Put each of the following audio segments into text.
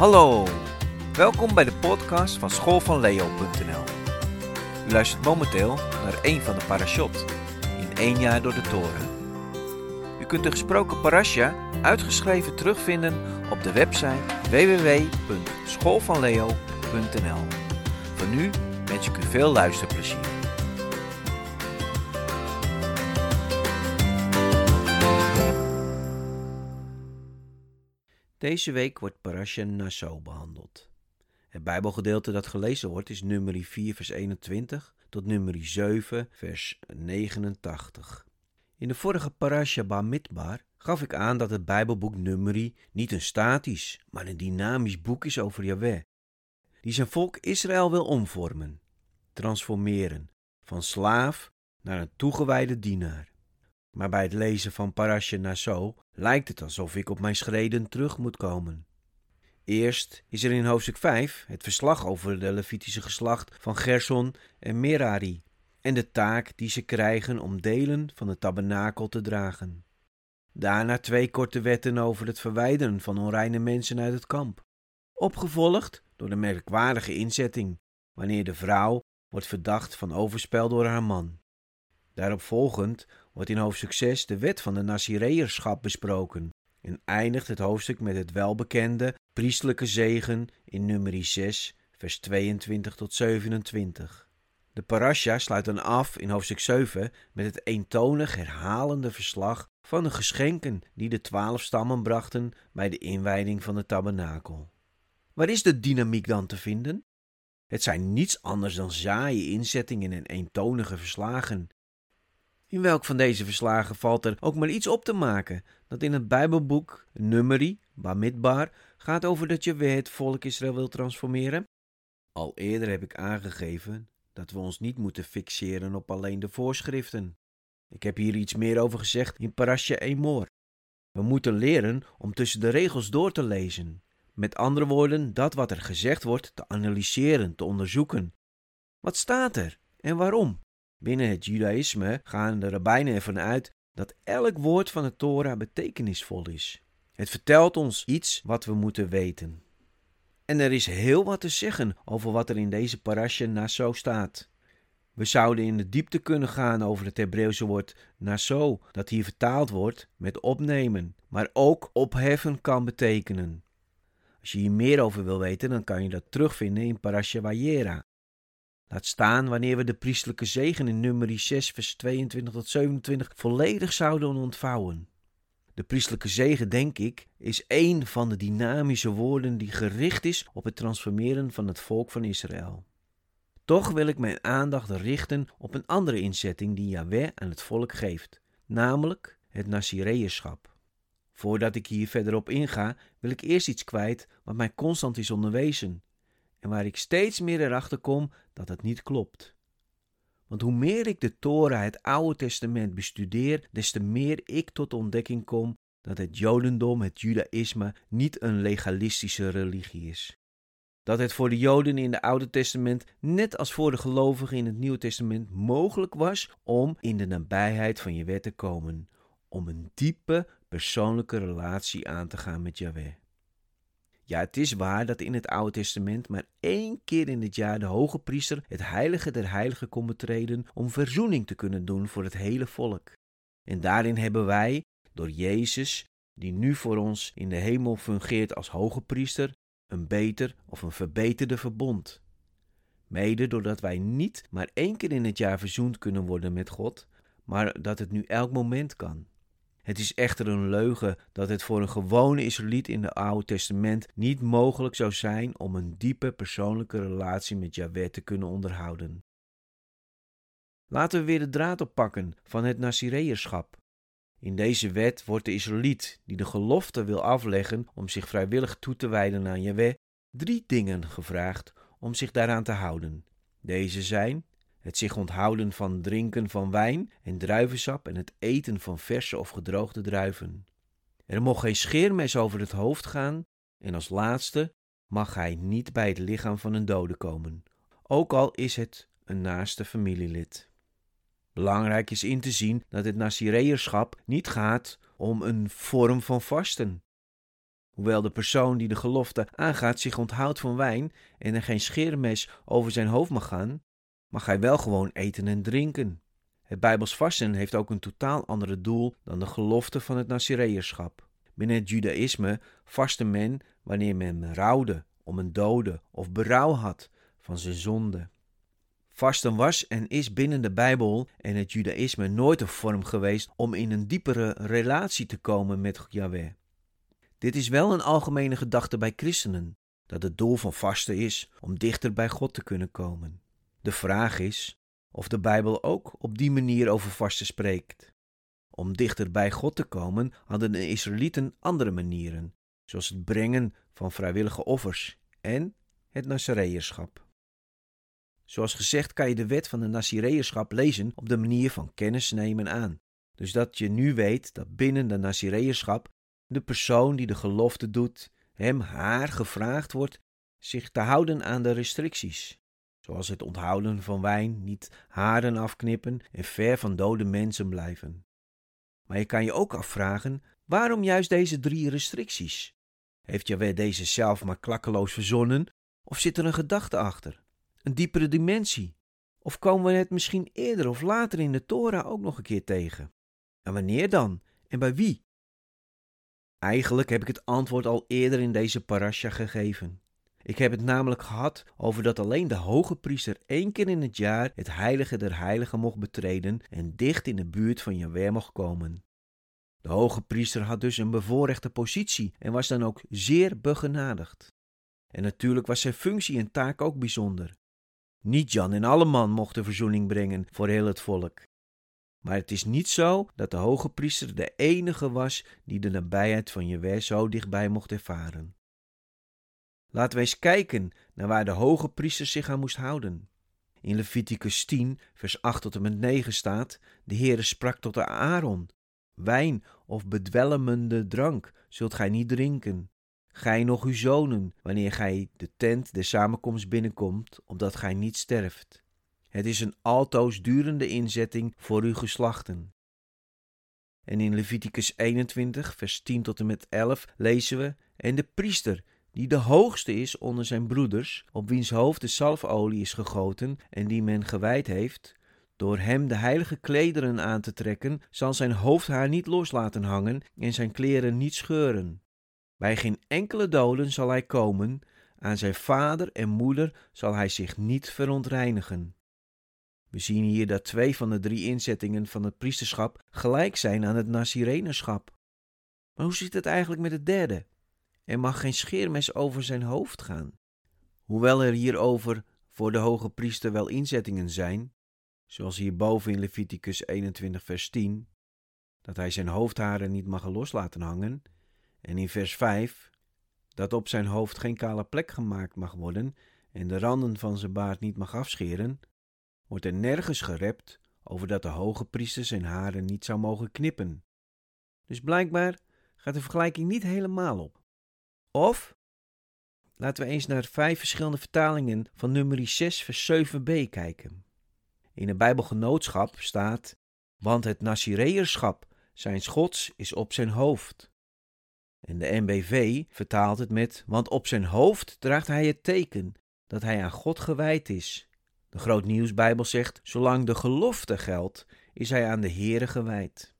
Hallo, welkom bij de podcast van schoolvanleo.nl. U luistert momenteel naar een van de parashot in één jaar door de toren. U kunt de gesproken parasha uitgeschreven terugvinden op de website www.schoolvanleo.nl. Voor nu wens ik u veel luisterplezier. Deze week wordt Parasha Nassau behandeld. Het Bijbelgedeelte dat gelezen wordt is nummer 4 vers 21 tot nummer 7 vers 89. In de vorige Parasha Bamidbar gaf ik aan dat het Bijbelboek Numeri niet een statisch, maar een dynamisch boek is over Yahweh, die zijn volk Israël wil omvormen, transformeren, van slaaf naar een toegewijde dienaar. Maar bij het lezen van Parasha Nassau lijkt het alsof ik op mijn schreden terug moet komen. Eerst is er in hoofdstuk 5 het verslag over de Levitische geslacht van Gerson en Merari en de taak die ze krijgen om delen van de tabernakel te dragen. Daarna twee korte wetten over het verwijderen van onreine mensen uit het kamp, opgevolgd door de merkwaardige inzetting wanneer de vrouw wordt verdacht van overspel door haar man. Daarop volgend wordt in hoofdstuk 6 de wet van de Nazireërschap besproken en eindigt het hoofdstuk met het welbekende priestelijke zegen in nummer 6, vers 22 tot 27. De parasha sluit dan af in hoofdstuk 7 met het eentonig herhalende verslag van de geschenken die de twaalf stammen brachten bij de inwijding van de tabernakel. Waar is de dynamiek dan te vinden? Het zijn niets anders dan zaaie inzettingen en eentonige verslagen in welk van deze verslagen valt er ook maar iets op te maken dat in het Bijbelboek Numeri, Bamidbar, gaat over dat je weer het volk Israël wil transformeren? Al eerder heb ik aangegeven dat we ons niet moeten fixeren op alleen de voorschriften. Ik heb hier iets meer over gezegd in Parasha Emor. We moeten leren om tussen de regels door te lezen. Met andere woorden, dat wat er gezegd wordt te analyseren, te onderzoeken. Wat staat er en waarom? Binnen het Judaïsme gaan de rabbijnen ervan uit dat elk woord van de Torah betekenisvol is. Het vertelt ons iets wat we moeten weten. En er is heel wat te zeggen over wat er in deze parasha naso staat. We zouden in de diepte kunnen gaan over het Hebreeuwse woord naso, dat hier vertaald wordt met opnemen, maar ook opheffen kan betekenen. Als je hier meer over wil weten, dan kan je dat terugvinden in Parasha Vayera. Laat staan wanneer we de priestelijke zegen in nummer 6, vers 22 tot 27 volledig zouden ontvouwen. De priestelijke zegen, denk ik, is één van de dynamische woorden die gericht is op het transformeren van het volk van Israël. Toch wil ik mijn aandacht richten op een andere inzetting die Yahweh aan het volk geeft, namelijk het Nazireërschap. Voordat ik hier verder op inga, wil ik eerst iets kwijt wat mij constant is onderwezen en waar ik steeds meer erachter kom dat het niet klopt. Want hoe meer ik de Torah, het Oude Testament, bestudeer, des te meer ik tot ontdekking kom dat het Jodendom, het Judaïsme, niet een legalistische religie is. Dat het voor de Joden in het Oude Testament, net als voor de gelovigen in het Nieuwe Testament, mogelijk was om in de nabijheid van je te komen, om een diepe persoonlijke relatie aan te gaan met Yahweh. Ja, het is waar dat in het Oude Testament maar één keer in het jaar de hoge priester het heilige der heiligen kon betreden om verzoening te kunnen doen voor het hele volk. En daarin hebben wij, door Jezus, die nu voor ons in de hemel fungeert als hoge priester, een beter of een verbeterde verbond. Mede doordat wij niet maar één keer in het jaar verzoend kunnen worden met God, maar dat het nu elk moment kan. Het is echter een leugen dat het voor een gewone Israëliet in het Oude Testament niet mogelijk zou zijn om een diepe persoonlijke relatie met Yahweh te kunnen onderhouden. Laten we weer de draad oppakken van het Nazireërschap. In deze wet wordt de Israëliet die de gelofte wil afleggen om zich vrijwillig toe te wijden aan Yahweh, drie dingen gevraagd om zich daaraan te houden. Deze zijn het zich onthouden van drinken van wijn en druivensap en het eten van verse of gedroogde druiven. Er mocht geen scheermes over het hoofd gaan en als laatste mag hij niet bij het lichaam van een dode komen, ook al is het een naaste familielid. Belangrijk is in te zien dat het Nazireërschap niet gaat om een vorm van vasten. Hoewel de persoon die de gelofte aangaat zich onthoudt van wijn en er geen scheermes over zijn hoofd mag gaan, mag hij wel gewoon eten en drinken. Het Bijbels vasten heeft ook een totaal ander doel dan de gelofte van het Nazireërschap. Binnen het Judaïsme vastte men wanneer men rouwde om een dode of berouw had van zijn zonde. Vasten was en is binnen de Bijbel en het Judaïsme nooit een vorm geweest om in een diepere relatie te komen met Yahweh. Dit is wel een algemene gedachte bij christenen, dat het doel van vasten is om dichter bij God te kunnen komen. De vraag is of de Bijbel ook op die manier over vasten spreekt. Om dichter bij God te komen hadden de Israëlieten andere manieren, zoals het brengen van vrijwillige offers en het Nazareërschap. Zoals gezegd kan je de wet van de Nazireërschap lezen op de manier van kennis nemen aan. Dus dat je nu weet dat binnen de Nazireërschap de persoon die de gelofte doet, hem haar gevraagd wordt zich te houden aan de restricties. Zoals het onthouden van wijn, niet haren afknippen en ver van dode mensen blijven. Maar je kan je ook afvragen, waarom juist deze drie restricties? Heeft Jaweh deze zelf maar klakkeloos verzonnen, of zit er een gedachte achter? Een diepere dimensie? Of komen we het misschien eerder of later in de Torah ook nog een keer tegen? En wanneer dan? En bij wie? Eigenlijk heb ik het antwoord al eerder in deze parasha gegeven. Ik heb het namelijk gehad over dat alleen de hoge priester één keer in het jaar het heilige der heiligen mocht betreden en dicht in de buurt van Jahweh mocht komen. De hoge priester had dus een bevoorrechte positie en was dan ook zeer begenadigd. En natuurlijk was zijn functie en taak ook bijzonder. Niet Jan en alle man mochten verzoening brengen voor heel het volk. Maar het is niet zo dat de hoge priester de enige was die de nabijheid van Jewe zo dichtbij mocht ervaren. Laten we eens kijken naar waar de hoge priester zich aan moest houden. In Leviticus 10, vers 8 tot en met 9 staat: De Heere sprak tot de Aaron: Wijn of bedwelmende drank zult gij niet drinken. Gij nog uw zonen, wanneer gij de tent der samenkomst binnenkomt, opdat gij niet sterft. Het is een altoos durende inzetting voor uw geslachten. En in Leviticus 21, vers 10 tot en met 11 lezen we: En de priester, die de hoogste is onder zijn broeders, op wiens hoofd de salfolie is gegoten en die men gewijd heeft, door hem de heilige klederen aan te trekken, zal zijn hoofdhaar niet los laten hangen en zijn kleren niet scheuren. Bij geen enkele doden zal hij komen, aan zijn vader en moeder zal hij zich niet verontreinigen. We zien hier dat twee van de drie inzettingen van het priesterschap gelijk zijn aan het Nazirenerschap. Maar hoe zit het eigenlijk met het derde? Er mag geen scheermes over zijn hoofd gaan. Hoewel er hierover voor de hoge priester wel inzettingen zijn, zoals hierboven in Leviticus 21 vers 10, dat hij zijn hoofdharen niet mag loslaten hangen, en in vers 5, dat op zijn hoofd geen kale plek gemaakt mag worden en de randen van zijn baard niet mag afscheren, wordt er nergens gerept over dat de hoge priester zijn haren niet zou mogen knippen. Dus blijkbaar gaat de vergelijking niet helemaal op. Of, laten we eens naar vijf verschillende vertalingen van nummer 6 vers 7b kijken. In het Bijbelgenootschap staat, want het Nazireërschap zijn Gods is op zijn hoofd. En de NBV vertaalt het met, want op zijn hoofd draagt hij het teken dat hij aan God gewijd is de Groot Nieuwsbijbel zegt: zolang de gelofte geldt, is hij aan de Heere gewijd.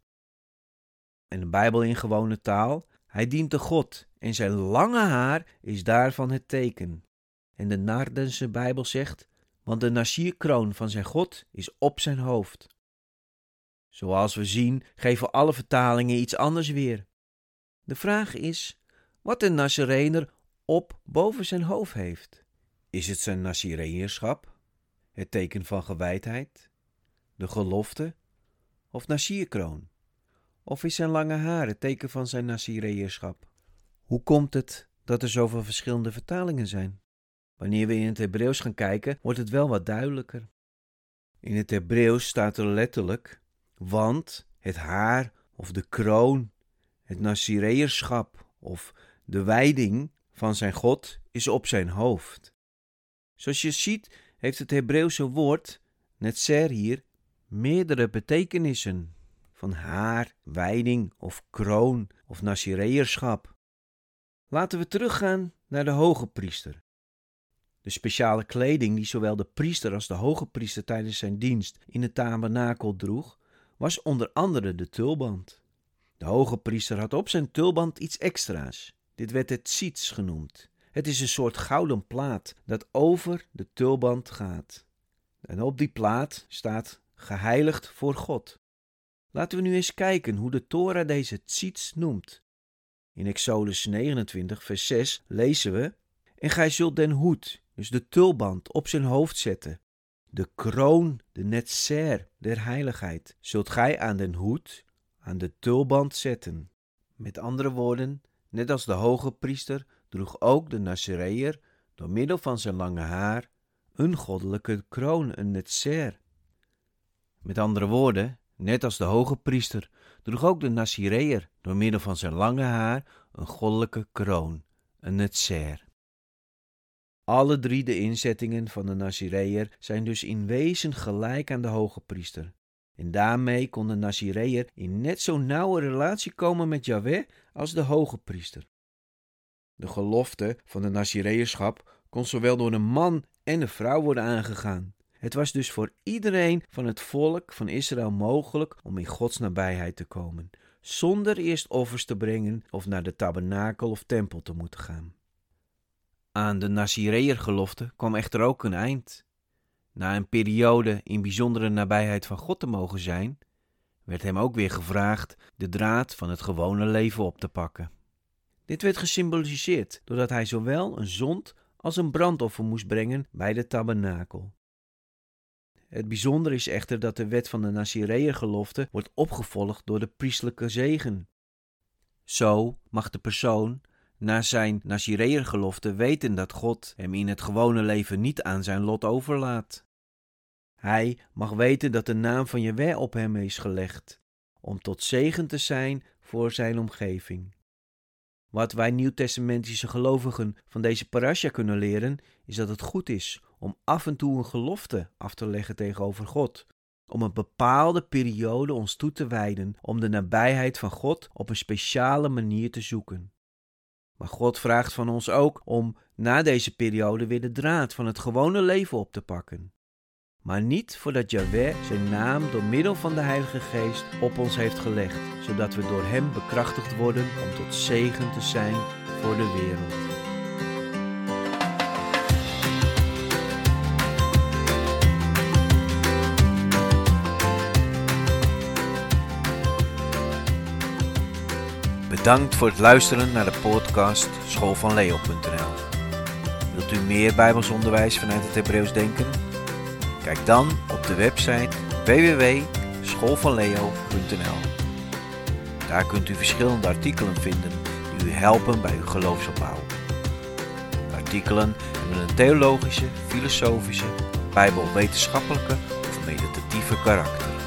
En de Bijbel in gewone taal: hij dient de God en zijn lange haar is daarvan het teken. En de Nardense Bijbel zegt: want de nasierkroon van zijn God is op zijn hoofd. Zoals we zien, geven alle vertalingen iets anders weer. De vraag is wat een Nazarener op boven zijn hoofd heeft. Is het zijn Nazireërschap? het teken van gewijdheid, de gelofte of nasierkroon? Of is zijn lange haar het teken van zijn nasireërschap? Hoe komt het dat er zoveel verschillende vertalingen zijn? Wanneer we in het Hebreeuws gaan kijken, wordt het wel wat duidelijker. In het Hebreeuws staat er letterlijk, want het haar of de kroon, het nasireërschap of de wijding van zijn God is op zijn hoofd. Zoals je ziet heeft het Hebreeuwse woord, netzer hier, meerdere betekenissen. Van haar, wijding of kroon of nazireërschap. Laten we teruggaan naar de hoge priester. De speciale kleding die zowel de priester als de hoge priester tijdens zijn dienst in het tabernakel droeg, was onder andere de tulband. De hoge priester had op zijn tulband iets extra's. Dit werd het tzits genoemd. Het is een soort gouden plaat dat over de tulband gaat. En op die plaat staat geheiligd voor God. Laten we nu eens kijken hoe de Torah deze tzits noemt. In Exodus 29, vers 6 lezen we: En gij zult den hoed, dus de tulband, op zijn hoofd zetten. De kroon, de netzer der heiligheid, zult gij aan den hoed, aan de tulband zetten. Met andere woorden, net als de hoge priester droeg ook de Nazareër door middel van zijn lange haar een goddelijke kroon, een netzer. Met andere woorden, net als de hoge priester droeg ook de Nazireër door middel van zijn lange haar een goddelijke kroon, een netzer. Alle drie de inzettingen van de Nazireër zijn dus in wezen gelijk aan de hoge priester. En daarmee kon de Nazireër in net zo'n nauwe relatie komen met Yahweh als de hoge priester. De gelofte van de Nazireërschap kon zowel door een man en een vrouw worden aangegaan. Het was dus voor iedereen van het volk van Israël mogelijk om in Gods nabijheid te komen, zonder eerst offers te brengen of naar de tabernakel of tempel te moeten gaan. Aan de Nazireër-gelofte kwam echter ook een eind. Na een periode in bijzondere nabijheid van God te mogen zijn, werd hem ook weer gevraagd de draad van het gewone leven op te pakken. Dit werd gesymboliseerd doordat hij zowel een zond als een brandoffer moest brengen bij de tabernakel. Het bijzondere is echter dat de wet van de Nazireër-gelofte wordt opgevolgd door de priestelijke zegen. Zo mag de persoon na zijn Nazireër-gelofte weten dat God hem in het gewone leven niet aan zijn lot overlaat. Hij mag weten dat de naam van Jewe op hem is gelegd, om tot zegen te zijn voor zijn omgeving. Wat wij nieuwtestamentische gelovigen van deze parasha kunnen leren, is dat het goed is om af en toe een gelofte af te leggen tegenover God, om een bepaalde periode ons toe te wijden om de nabijheid van God op een speciale manier te zoeken. Maar God vraagt van ons ook om na deze periode weer de draad van het gewone leven op te pakken. Maar niet voordat Yahweh zijn naam door middel van de Heilige Geest op ons heeft gelegd, zodat we door Hem bekrachtigd worden om tot zegen te zijn voor de wereld. Bedankt voor het luisteren naar de podcast schoolvanleo.nl. Wilt u meer Bijbelsonderwijs vanuit het Hebreeuws denken? Kijk dan op de website www.schoolvanleo.nl. Daar kunt u verschillende artikelen vinden die u helpen bij uw geloofsopbouw. Artikelen hebben een theologische, filosofische, bijbelwetenschappelijke of meditatieve karakter.